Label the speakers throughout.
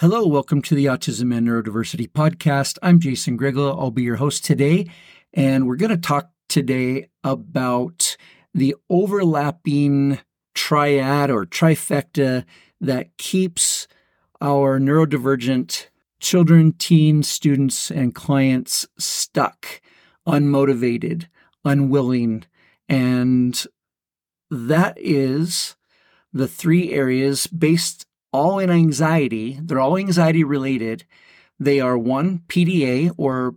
Speaker 1: Hello, welcome to the Autism and Neurodiversity Podcast. I'm Jason Grigla. I'll be your host today, and we're going to talk today about the overlapping triad or trifecta that keeps our neurodivergent children, teens, students, and clients stuck, unmotivated, unwilling. And that is the three areas based all in anxiety. They're all anxiety related. They are one, PDA or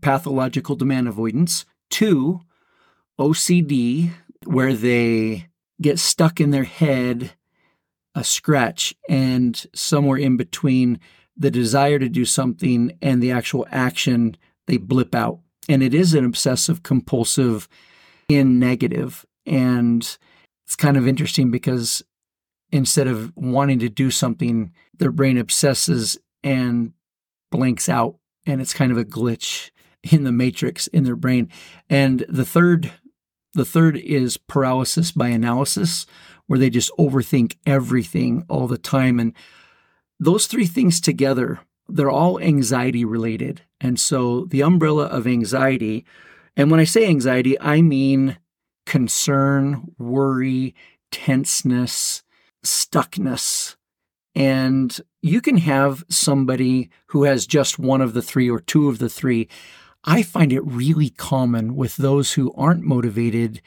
Speaker 1: pathological demand avoidance, two, OCD, where they get stuck in their head a scratch and somewhere in between the desire to do something and the actual action they blip out and it is an obsessive compulsive in negative and it's kind of interesting because instead of wanting to do something their brain obsesses and blanks out and it's kind of a glitch in the matrix in their brain and the third the third is paralysis by analysis, where they just overthink everything all the time. And those three things together, they're all anxiety related. And so the umbrella of anxiety, and when I say anxiety, I mean concern, worry, tenseness, stuckness. And you can have somebody who has just one of the three or two of the three. I find it really common with those who aren't motivated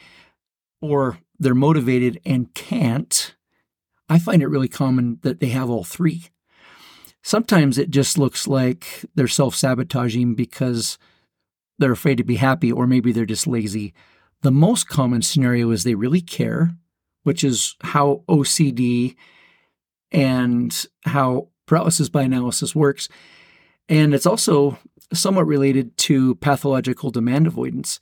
Speaker 1: or they're motivated and can't. I find it really common that they have all three. Sometimes it just looks like they're self sabotaging because they're afraid to be happy, or maybe they're just lazy. The most common scenario is they really care, which is how OCD and how paralysis by analysis works. And it's also somewhat related to pathological demand avoidance.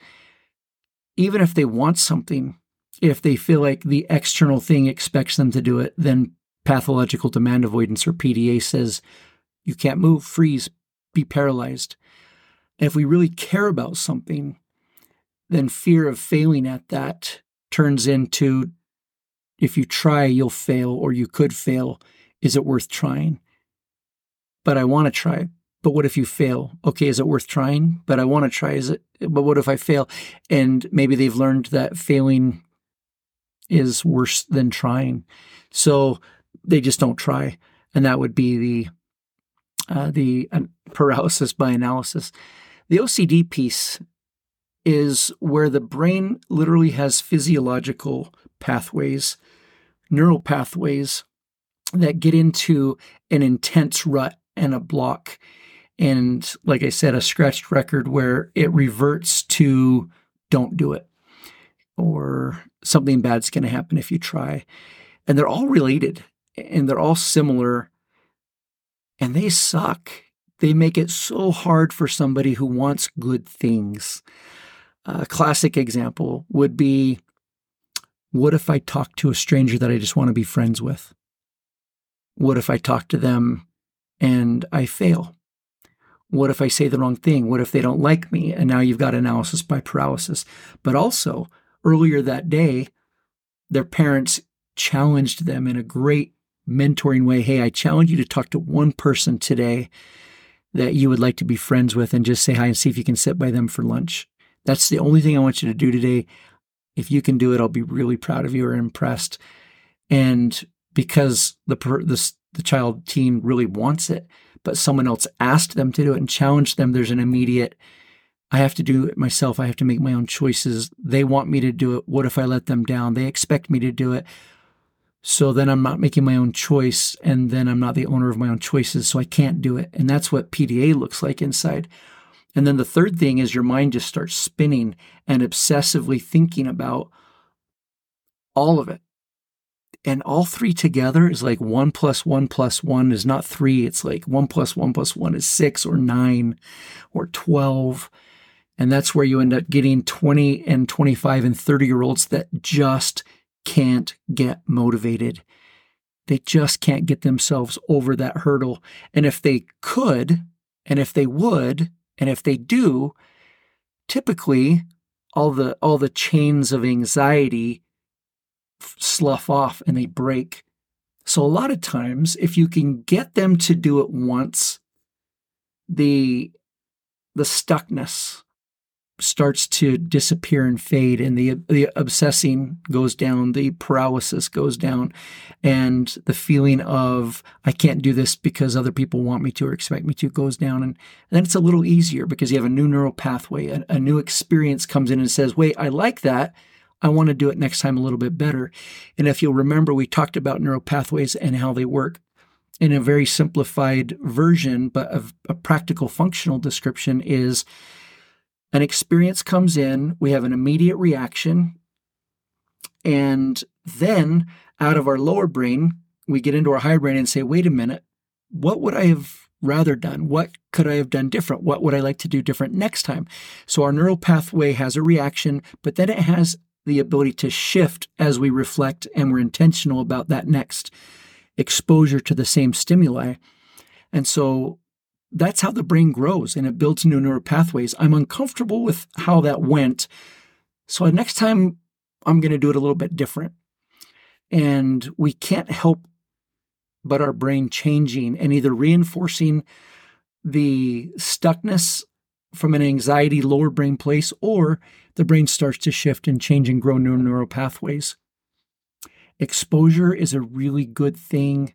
Speaker 1: Even if they want something, if they feel like the external thing expects them to do it, then pathological demand avoidance or PDA says you can't move, freeze, be paralyzed. And if we really care about something, then fear of failing at that turns into if you try, you'll fail or you could fail. Is it worth trying? But I want to try but what if you fail? Okay, is it worth trying? But I want to try. Is it? But what if I fail? And maybe they've learned that failing is worse than trying, so they just don't try, and that would be the uh, the paralysis by analysis. The OCD piece is where the brain literally has physiological pathways, neural pathways that get into an intense rut and a block and like I said, a scratched record where it reverts to don't do it or something bad's going to happen if you try. And they're all related and they're all similar and they suck. They make it so hard for somebody who wants good things. A classic example would be what if I talk to a stranger that I just want to be friends with? What if I talk to them and I fail? What if I say the wrong thing? What if they don't like me? And now you've got analysis by paralysis. But also, earlier that day, their parents challenged them in a great mentoring way. Hey, I challenge you to talk to one person today that you would like to be friends with and just say hi and see if you can sit by them for lunch. That's the only thing I want you to do today. If you can do it, I'll be really proud of you or impressed. And because the the, the child teen really wants it, but someone else asked them to do it and challenged them, there's an immediate, I have to do it myself. I have to make my own choices. They want me to do it. What if I let them down? They expect me to do it. So then I'm not making my own choice, and then I'm not the owner of my own choices, so I can't do it. And that's what PDA looks like inside. And then the third thing is your mind just starts spinning and obsessively thinking about all of it. and all three together is like one plus one plus one is not three. It's like one plus one plus one is six or nine or 12. And that's where you end up getting 20 and 25 and 30 year olds that just can't get motivated. They just can't get themselves over that hurdle. And if they could, and if they would, and if they do, typically all the all the chains of anxiety slough off and they break. So a lot of times if you can get them to do it once, the the stuckness starts to disappear and fade and the the obsessing goes down the paralysis goes down and the feeling of i can't do this because other people want me to or expect me to goes down. And, then it's a little easier because you have a new neural pathway a, a new experience comes in and says wait i like that. I want to do it next time a little bit better. And if you'll remember we talked about neural pathways and how they work in a very simplified version but a, a practical functional description is an experience comes in, we have an immediate reaction, and then out of our lower brain, we get into our higher brain and say, wait a minute, what would I have rather done? What could I have done different? What would I like to do different next time? So our neural pathway has a reaction, but then it has the ability to shift as we reflect and we're intentional about that next exposure to the same stimuli. And so that's how the brain grows and it builds new neural pathways. I'm uncomfortable with how that went. So next time I'm going to do it a little bit different. And we can't help but our brain changing and either reinforcing the stuckness from an anxiety lower brain place or the brain starts to shift and change and grow new neural pathways. Exposure is a really good thing.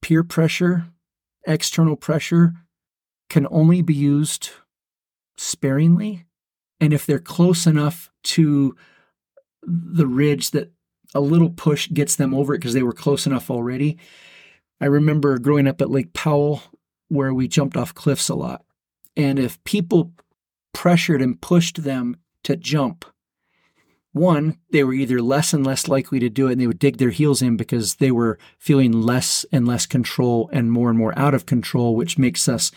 Speaker 1: Peer pressure external pressure can only be used sparingly. And if they're close enough to the ridge that a little push gets them over it because they were close enough already. I remember growing up at Lake Powell where we jumped off cliffs a lot. And if people pressured and pushed them to jump, one, they were either less and less likely to do it and they would dig their heels in because they were feeling less and less control and more and more out of control, which makes us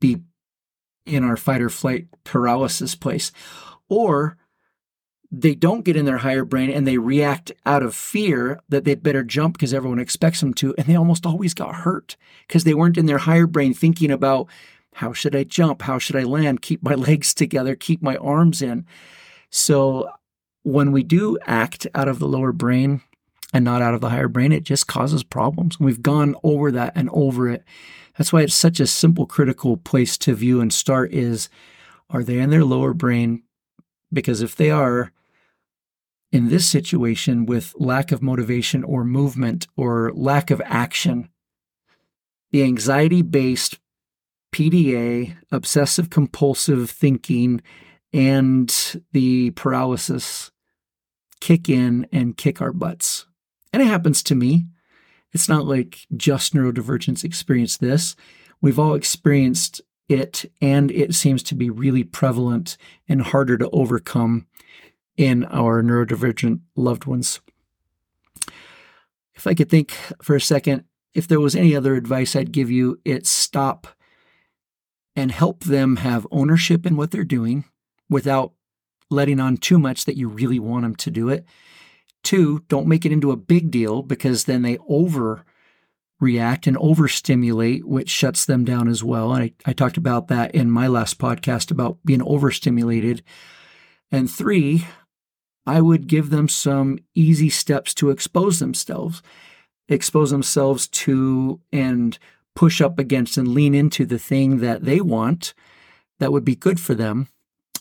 Speaker 1: be in our fight or flight paralysis place. Or they don't get in their higher brain and they react out of fear that they'd better jump because everyone expects them to. And they almost always got hurt because they weren't in their higher brain thinking about how should I jump? How should I land? Keep my legs together, keep my arms in. So when we do act out of the lower brain and not out of the higher brain, it just causes problems. We've gone over that and over it. That's why it's such a simple, critical place to view and start is are they in their lower brain? Because if they are, in this situation with lack of motivation or movement or lack of action, the anxiety based PDA, obsessive compulsive thinking, and the paralysis kick in and kick our butts. And it happens to me. It's not like just neurodivergence experience this. We've all experienced it, and it seems to be really prevalent and harder to overcome in our neurodivergent loved ones. If I could think for a second, if there was any other advice I'd give you, it's stop and help them have ownership in what they're doing without letting on too much that you really want them to do it. Two, don't make it into a big deal because then they overreact and overstimulate, which shuts them down as well. And I, I talked about that in my last podcast about being overstimulated. And three, I would give them some easy steps to expose themselves, expose themselves to and push up against and lean into the thing that they want that would be good for them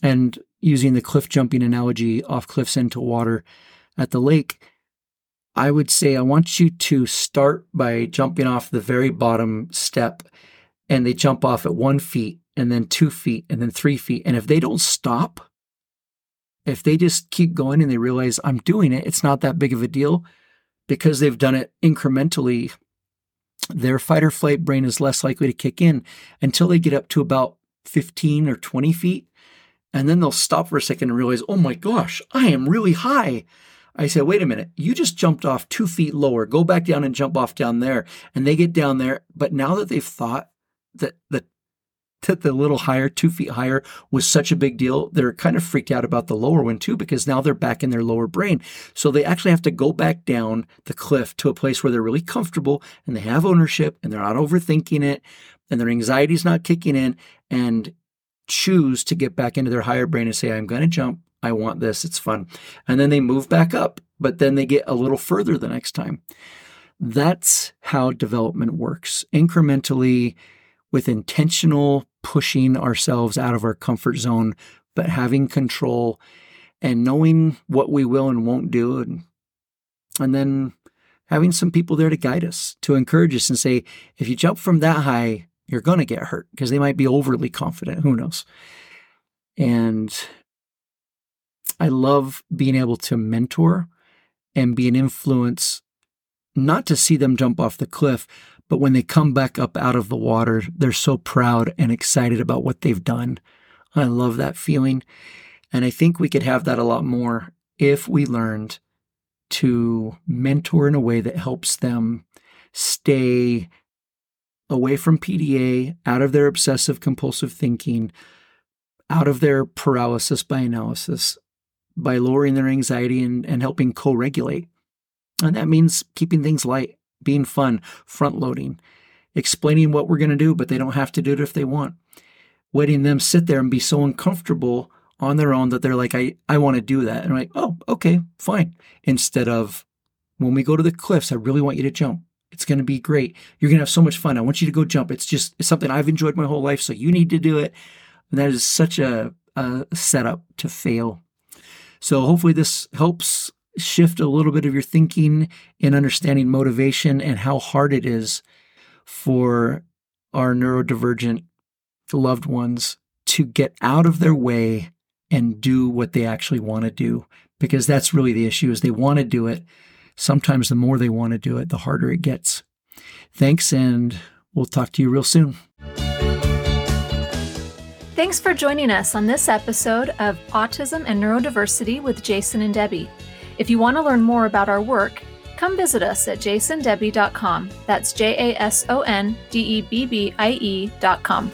Speaker 1: and using the cliff jumping analogy off cliffs into water at the lake, I would say I want you to start by jumping off the very bottom step and they jump off at one feet and then two feet and then three feet. And if they don't stop, if they just keep going and they realize I'm doing it, it's not that big of a deal because they've done it incrementally. Their fight or flight brain is less likely to kick in until they get up to about 15 or 20 feet and then they'll stop for a second and realize, oh my gosh, I am really high. I say, wait a minute, you just jumped off two feet lower. Go back down and jump off down there. And they get down there. But now that they've thought that the that the little higher, two feet higher, was such a big deal, they're kind of freaked out about the lower one too, because now they're back in their lower brain. So they actually have to go back down the cliff to a place where they're really comfortable and they have ownership and they're not overthinking it and their anxiety's not kicking in and choose to get back into their higher brain and say, I'm going to jump. I want this. It's fun. And then they move back up, but then they get a little further the next time. That's how development works incrementally with intentional pushing ourselves out of our comfort zone, but having control and knowing what we will and won't do. And, and then having some people there to guide us, to encourage us and say, if you jump from that high, you're going to get hurt because they might be overly confident. Who knows? And I love being able to mentor and be an influence, not to see them jump off the cliff, but when they come back up out of the water, they're so proud and excited about what they've done. I love that feeling. And I think we could have that a lot more if we learned to mentor in a way that helps them stay away from PDA, out of their obsessive compulsive thinking, out of their paralysis by analysis, by lowering their anxiety and, and helping co regulate. And that means keeping things light, being fun, front loading, explaining what we're going to do, but they don't have to do it if they want. Letting them sit there and be so uncomfortable on their own that they're like, I, I want to do that. And I'm like, oh, okay, fine. Instead of when we go to the cliffs, I really want you to jump. It's going to be great. You're going to have so much fun. I want you to go jump. It's just it's something I've enjoyed my whole life, so you need to do it. And that is such a, a setup to fail. So hopefully this helps shift a little bit of your thinking in understanding motivation and how hard it is for our neurodivergent loved ones to get out of their way and do what they actually want to do because that's really the issue is they want to do it sometimes the more they want to do it, the harder it gets. Thanks, and we'll talk to you real soon.
Speaker 2: Thanks for joining us on this episode of Autism and Neurodiversity with Jason and Debbie. If you want to learn more about our work, come visit us at jasondebbie.com. That's J A S O N D E B B I E.com.